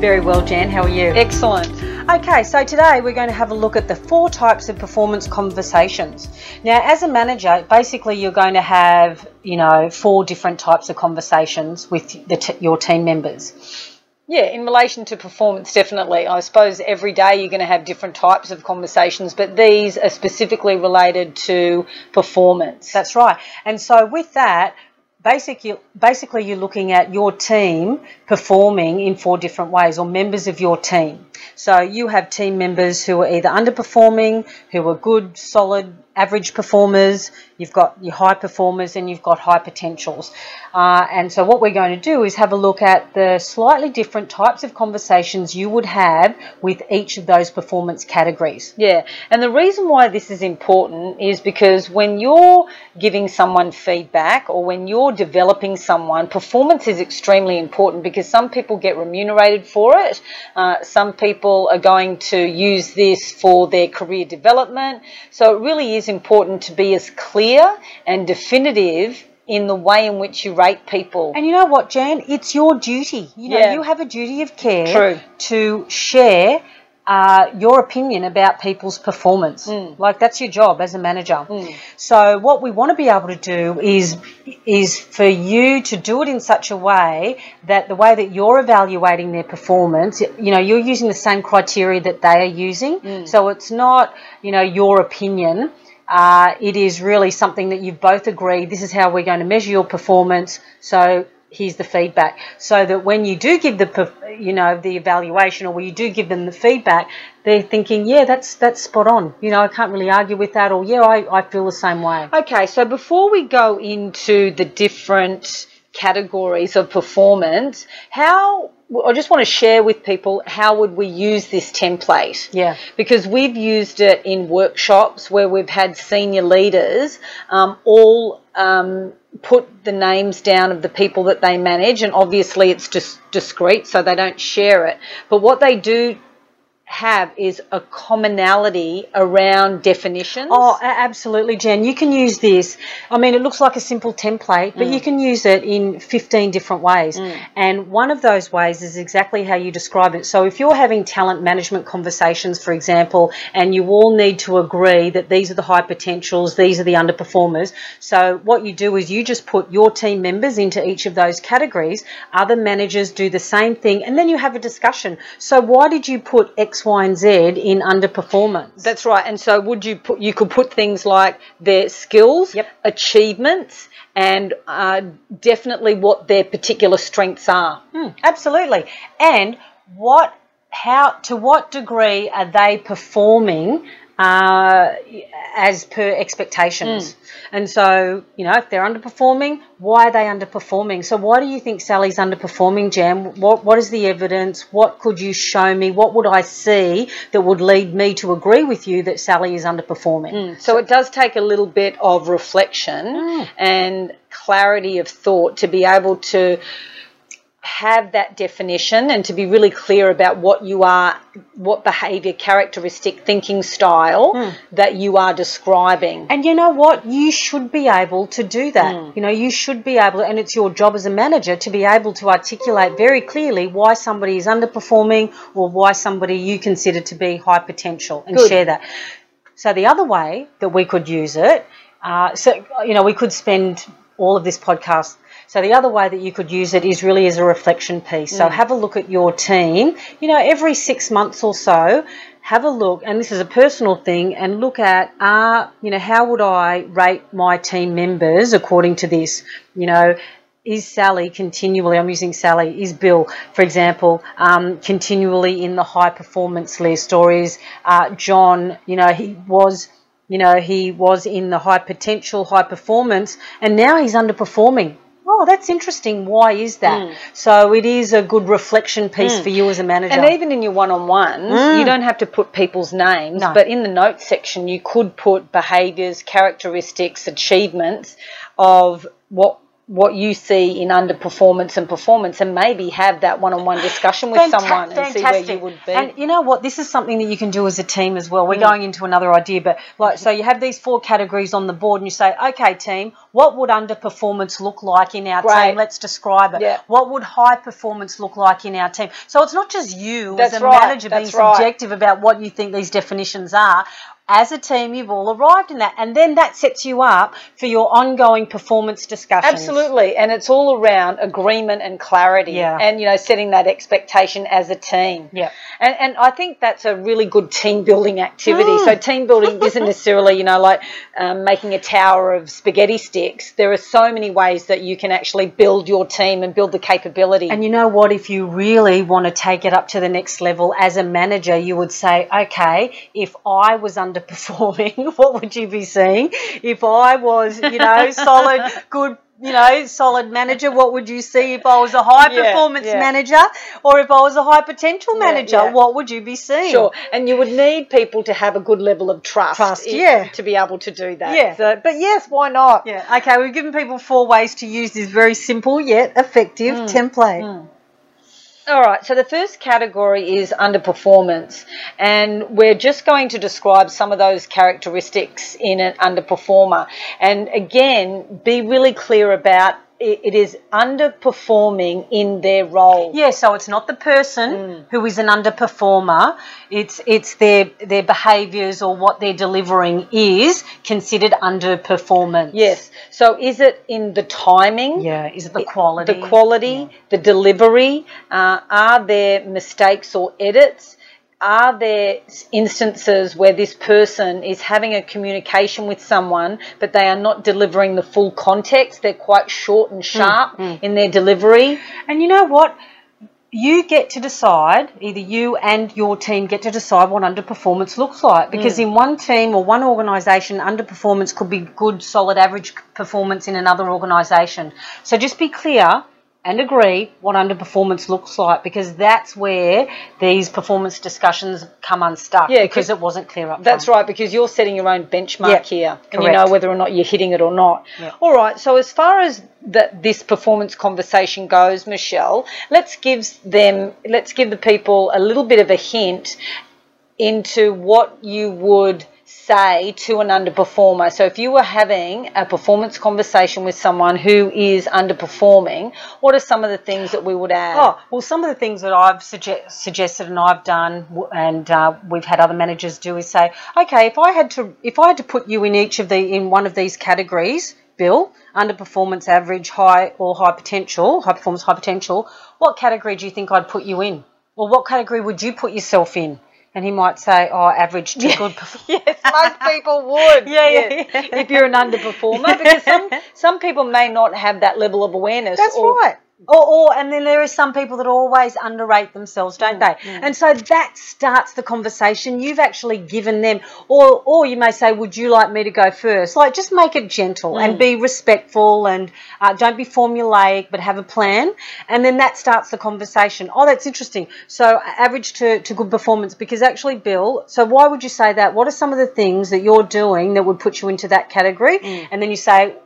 Very well, Jan. How are you? Excellent. Okay, so today we're going to have a look at the four types of performance conversations. Now, as a manager, basically you're going to have, you know, four different types of conversations with t- your team members. Yeah, in relation to performance, definitely. I suppose every day you're going to have different types of conversations, but these are specifically related to performance. That's right. And so with that, basically, basically you're looking at your team performing in four different ways or members of your team. So you have team members who are either underperforming, who are good, solid, average performers, you've got your high performers, and you've got high potentials. Uh, and so, what we're going to do is have a look at the slightly different types of conversations you would have with each of those performance categories. Yeah, and the reason why this is important is because when you're giving someone feedback or when you're developing someone, performance is extremely important because some people get remunerated for it, uh, some people are going to use this for their career development. So, it really is important to be as clear and definitive in the way in which you rate people. And you know what, Jan? It's your duty. You know, Yeah. you have a duty of care True. to share uh, your opinion about people's performance. Mm. Like that's your job as a manager. So what we want to be able to do is is for you to do it in such a way that the way that you're evaluating their performance, you know, you're using the same criteria that they are using. Mm. So it's not, you know, your opinion. Uh, it is really something that you've both agreed. This is how we're going to measure your performance. So here's the feedback. So that when you do give the, you know, the evaluation, or when you do give them the feedback, they're thinking, yeah, that's that's spot on. You know, I can't really argue with that, or yeah, I, I feel the same way. Okay, so before we go into the different categories of performance, how I just want to share with people how would we use this template? Yeah. Because we've used it in workshops where we've had senior leaders um, all um, put the names down of the people that they manage, and obviously it's just discreet, so they don't share it. But what they do have is a commonality around definitions. Oh, absolutely, Jan. You can use this. I mean, it looks like a simple template, but mm. you can use it in 15 different ways. Mm. And one of those ways is exactly how you describe it. So if you're having talent management conversations, for example, and you all need to agree that these are the high potentials, these are the underperformers. So what you do is you just put your team members into each of those categories. Other managers do the same thing, and then you have a discussion. So why did you put X, Y, and Z in underperformance? That's right. And so would you put you could put things like their skills, Yep. achievements, and uh, definitely what their particular strengths are. Hmm, absolutely. And what, how, to what degree are they performing uh, as per expectations? Hmm. And so, you know, if they're underperforming, why are they underperforming? So, why do you think Sally's underperforming, Jan? What, what is the evidence? What could you show me? What would I see that would lead me to agree with you that Sally is underperforming? Hmm. So it does take a little bit of reflection hmm. and clarity of thought to be able to have that definition and to be really clear about what you are, what behaviour, characteristic, thinking style that you are describing. And you know what? You should be able to do that. Hmm. You know, you should be able, and it's your job as a manager to be able to articulate very clearly why somebody is underperforming or why somebody you consider to be high potential and Good. share that. So the other way that we could use it, uh, so you know, we could spend all of this podcast. So the other way that you could use it is really as a reflection piece. So have a look at your team. You know, every six months or so, have a look, and this is a personal thing, and look at, uh, you know, how would I rate my team members according to this? You know, is Sally continually, I'm using Sally, is Bill, for example, um, continually in the high performance list, or is uh, John, you know, he was, you know, he was in the high potential, high performance, and now he's underperforming. Oh, that's interesting. Why is that? Mm. So it is a good reflection piece mm. for you as a manager. And even in your one-on-ones, you mm. don't have to put people's names, No. but in the notes section, you could put behaviours, characteristics, achievements of what what you see in underperformance and performance, and maybe have that one-on-one discussion with Fanta- someone and see where you would be. And you know what? This is something that you can do as a team as well. We're Mm. going into another idea, but like, so you have these four categories on the board, and you say, okay, team, what would underperformance look like in our Great. team? Let's describe it. Yeah. What would high performance look like in our team? So it's not just you That's as a right, manager being right. subjective about what you think these definitions are. As a team, you've all arrived in that, and then that sets you up for your ongoing performance discussions. Absolutely, and it's all around agreement and clarity, Yeah. and you know setting that expectation as a team. Yeah. and and I think that's a really good team building activity. Mm. So team building isn't necessarily you know like um, making a tower of spaghetti sticks. There are so many ways that you can actually build your team and build the capability. And you know what? If you really want to take it up to the next level as a manager, you would say, okay, if I was underperforming, what would you be seeing? If I was, you know, solid, good, you know, solid manager, what would you see if I was a high Yeah, performance yeah. manager or if I was a high potential manager? yeah. What would you be seeing? Sure, and you would need people to have a good level of trust, Trust, i- yeah. to be able to do that. Yeah. So, but yes, why not? Yeah, okay, we've given people four ways to use this very simple yet effective Mm. template. All right, so the first category is underperformance, and we're just going to describe some of those characteristics in an underperformer. And again, be really clear about it, is underperforming in their role. Yeah, so it's not the person Mm. who is an underperformer. It's it's their their behaviours or what they're delivering is considered underperformance. Yes. So is it in the timing? Yeah. Is it the quality? The quality, the delivery. Uh, are there mistakes or edits? Are there instances where this person is having a communication with someone, but they are not delivering the full context? They're quite short and hmm, sharp hmm. in their delivery. And you know what? You get to decide, either you and your team get to decide what underperformance looks like. Because hmm. in one team or one organisation, underperformance could be good, solid, average performance in another organisation. So just be clear and agree what underperformance looks like because that's where these performance discussions come unstuck Yeah, because 'cause it wasn't clear up That's front. right, because you're setting your own benchmark Yep, here, and you know whether or not you're hitting it or not. Yep. All right. So as far as that this performance conversation goes, Michelle, let's give them, let's give the people a little bit of a hint into what you would say to an underperformer. So if you were having a performance conversation with someone who is underperforming, what are some of the things that we would add? Oh, well, some of the things that I've suge- suggested and I've done, and uh, we've had other managers do, is say, okay, if I had to, if I had to put you in each of the in one of these categories, Bill, underperformance, average, high, or high potential, high performance, high potential, what category do you think I'd put you in? Or what category would you put yourself in? And he might say, oh, average to good. Yes, most people would. Yeah, yeah, yeah. If you're an underperformer, because some some people may not have that level of awareness. That's or- right. Or, or and then there are some people that always underrate themselves, don't mm, they? Mm. And so that starts the conversation. You've actually given them, or or you may say, "Would you like me to go first? Like, just make it gentle and mm. be respectful, and uh, don't be formulaic, but have a plan. And then that starts the conversation. Oh, that's interesting. So average to, to good performance, because actually, Bill. So why would you say that? What are some of the things that you're doing that would put you into that category? And then you say,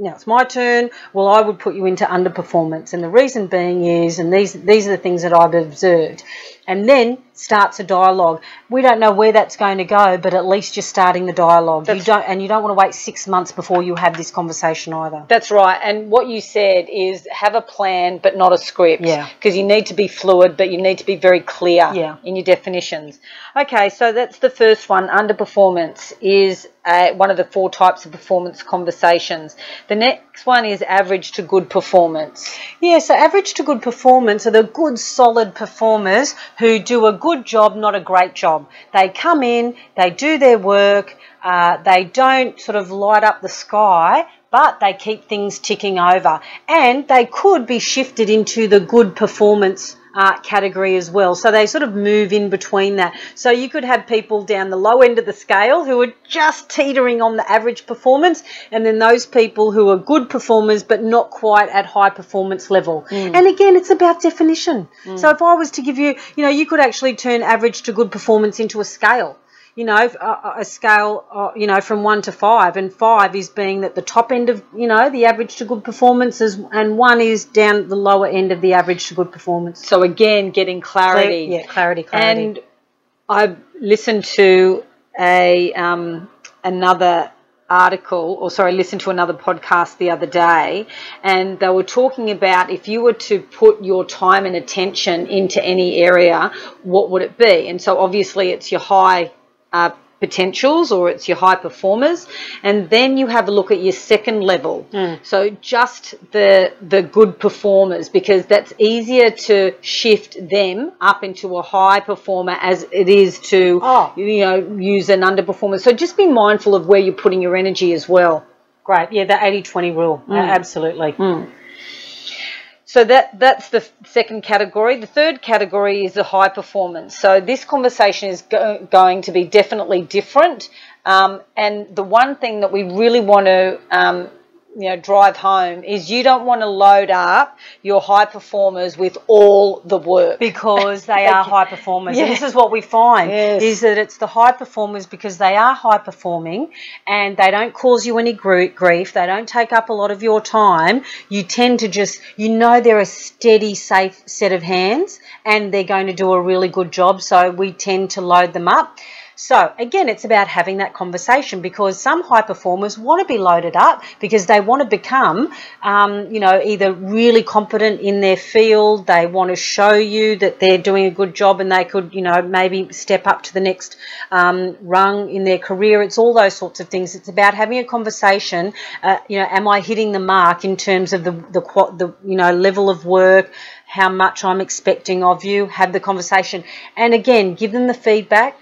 now it's my turn. Well, I would put you into underperformance, and the reason being is, and these these are the things that I've observed, and then starts a dialogue. We don't know where that's going to go, but at least you're starting the dialogue. you don't, and you don't want to wait six months before you have this conversation either. That's right. And what you said is have a plan, but not a script. Yeah. Because you need to be fluid, but you need to be very clear Yeah. in your definitions. Okay, so that's the first one. Underperformance is uh, one of the four types of performance conversations. The next one is average to good performance. Yeah, so average to good performance are the good, solid performers who do a good job, not a great job. They come in, they do their work, uh, they don't sort of light up the sky, but they keep things ticking over. And they could be shifted into the good performance uh, category as well. So they sort of move in between that. So you could have people down the low end of the scale who are just teetering on the average performance, and then those people who are good performers but not quite at high performance level. Mm. And again, it's about definition. Mm. So if I was to give you, you know, you could actually turn average to good performance into a scale you know, a, a scale, uh, you know, from one to five, and five is being at the top end of, you know, the average to good performances, and one is down the lower end of the average to good performance. So again, getting clarity. Yeah, clarity, clarity. And I listened to a um, another article, or sorry, listened to another podcast the other day, and they were talking about if you were to put your time and attention into any area, what would it be? And so obviously it's your high uh, potentials or it's your high performers and then you have a look at your second level mm. so just the the good performers because that's easier to shift them up into a high performer as it is to oh. you know use an underperformer so just be mindful of where you're putting your energy as well great yeah the 80-20 rule mm. absolutely mm. So that that's the second category. The third category is the high performance. So this conversation is go- going to be definitely different. Um, and the one thing that we really want to um, you know drive home is you don't want to load up your high performers with all the work because they are high performers yeah. and this is what we find yes. is that it's the high performers because they are high performing and they don't cause you any grief they don't take up a lot of your time you tend to just you know they're a steady safe set of hands and they're going to do a really good job so we tend to load them up so again, it's about having that conversation because some high performers want to be loaded up because they want to become, um, you know, either really competent in their field. They want to show you that they're doing a good job and they could, you know, maybe step up to the next um, rung in their career. It's all those sorts of things. It's about having a conversation. Uh, you know, am I hitting the mark in terms of the the, the you know level of work? how much I'm expecting of you, have the conversation. And again, give them the feedback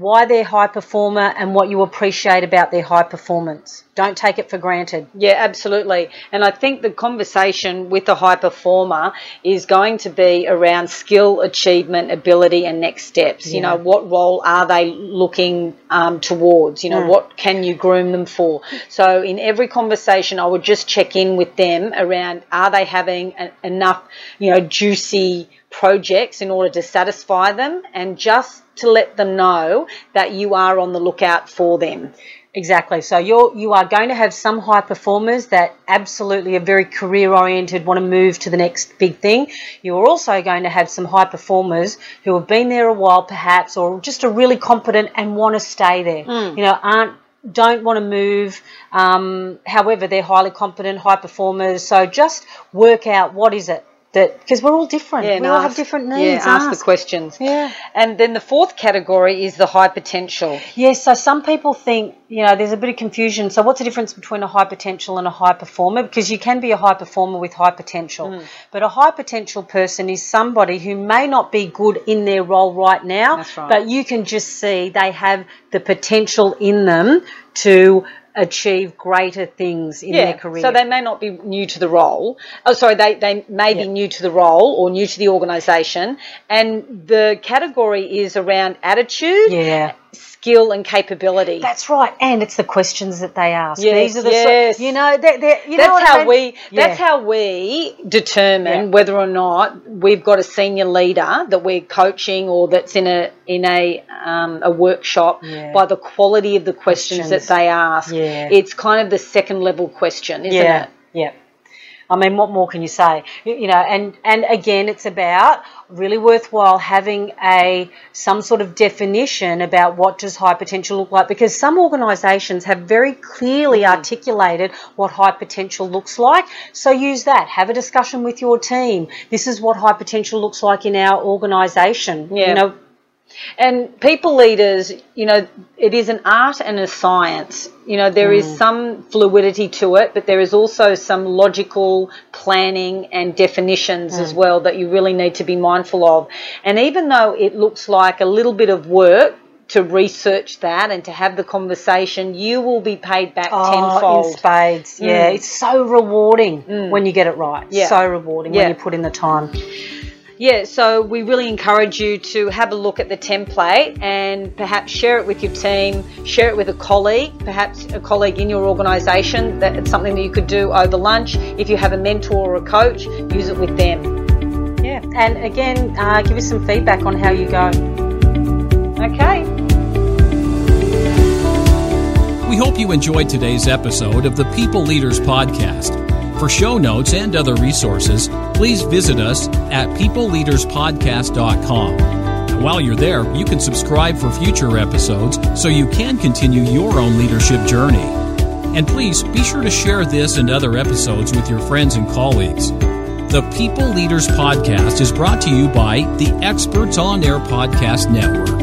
why they're high performer and what you appreciate about their high performance. Don't take it for granted. Yeah, absolutely. And I think the conversation with the high performer is going to be around skill, achievement, ability, and next steps. Yeah. You know, what role are they looking um, towards? You know, mm. what can you groom them for? So, in every conversation, I would just check in with them around are they having a, enough, you know, juicy projects in order to satisfy them and just to let them know that you are on the lookout for them. Exactly. So you're you are going to have some high performers that absolutely are very career oriented, want to move to the next big thing. You're also going to have some high performers who have been there a while, perhaps, or just are really competent and want to stay there. Mm. You know, aren't don't want to move. Um, however, they're highly competent, high performers. So just work out what is it that because we're all different. Yeah, we all ask, have different needs. Yeah, ask, ask, the questions. Yeah. And then the fourth category is the high potential. Yes. So some people think you know there's a bit of confusion. So what's the difference between a high potential and a high performer? Because you can be a high performer with high potential, mm. but a high potential person is somebody who may not be good in their role right now, right. but you can just see they have the potential in them to achieve greater things in yeah, their career. So they may not be new to the role. Oh, sorry, they, they may yeah. be new to the role or new to the organisation. And the category is around attitude. Yeah skill and capability. That's right, and it's the questions that they ask. Yes, These are the yes. So, you know, they're, they're, you that's how I mean? we yeah. that's how we determine yeah. whether or not we've got a senior leader that we're coaching or that's in a in a um, a workshop yeah. by the quality of the questions, questions. that they ask. It's kind of the second level question, isn't it? Yeah. I mean, what more can you say? You know, and and again, it's about really worthwhile having a some sort of definition about what does high potential look like because some organisations have very clearly mm-hmm. articulated what high potential looks like. So use that. Have a discussion with your team. This is what high potential looks like in our organisation. Yeah. You know, and people leaders, you know, it is an art and a science. You know, there mm. is some fluidity to it, but there is also some logical planning and definitions mm. as well that you really need to be mindful of. And even though it looks like a little bit of work to research that and to have the conversation, you will be paid back oh, tenfold. In spades, yeah. Mm. It's so rewarding mm. when you get it right. Yeah. So rewarding yeah. when you put in the time. Yeah, so we really encourage you to have a look at the template and perhaps share it with your team, share it with a colleague, perhaps a colleague in your organisation. That it's something that you could do over lunch. If you have a mentor or a coach, use it with them. Yeah, and again, uh, give us some feedback on how you go. Okay. We hope you enjoyed today's episode of the People Leaders Podcast. For show notes and other resources, please visit us at peopleleaderspodcast.com. While you're there, you can subscribe for future episodes so you can continue your own leadership journey. And please be sure to share this and other episodes with your friends and colleagues. The People Leaders Podcast is brought to you by the Experts on Air Podcast Network.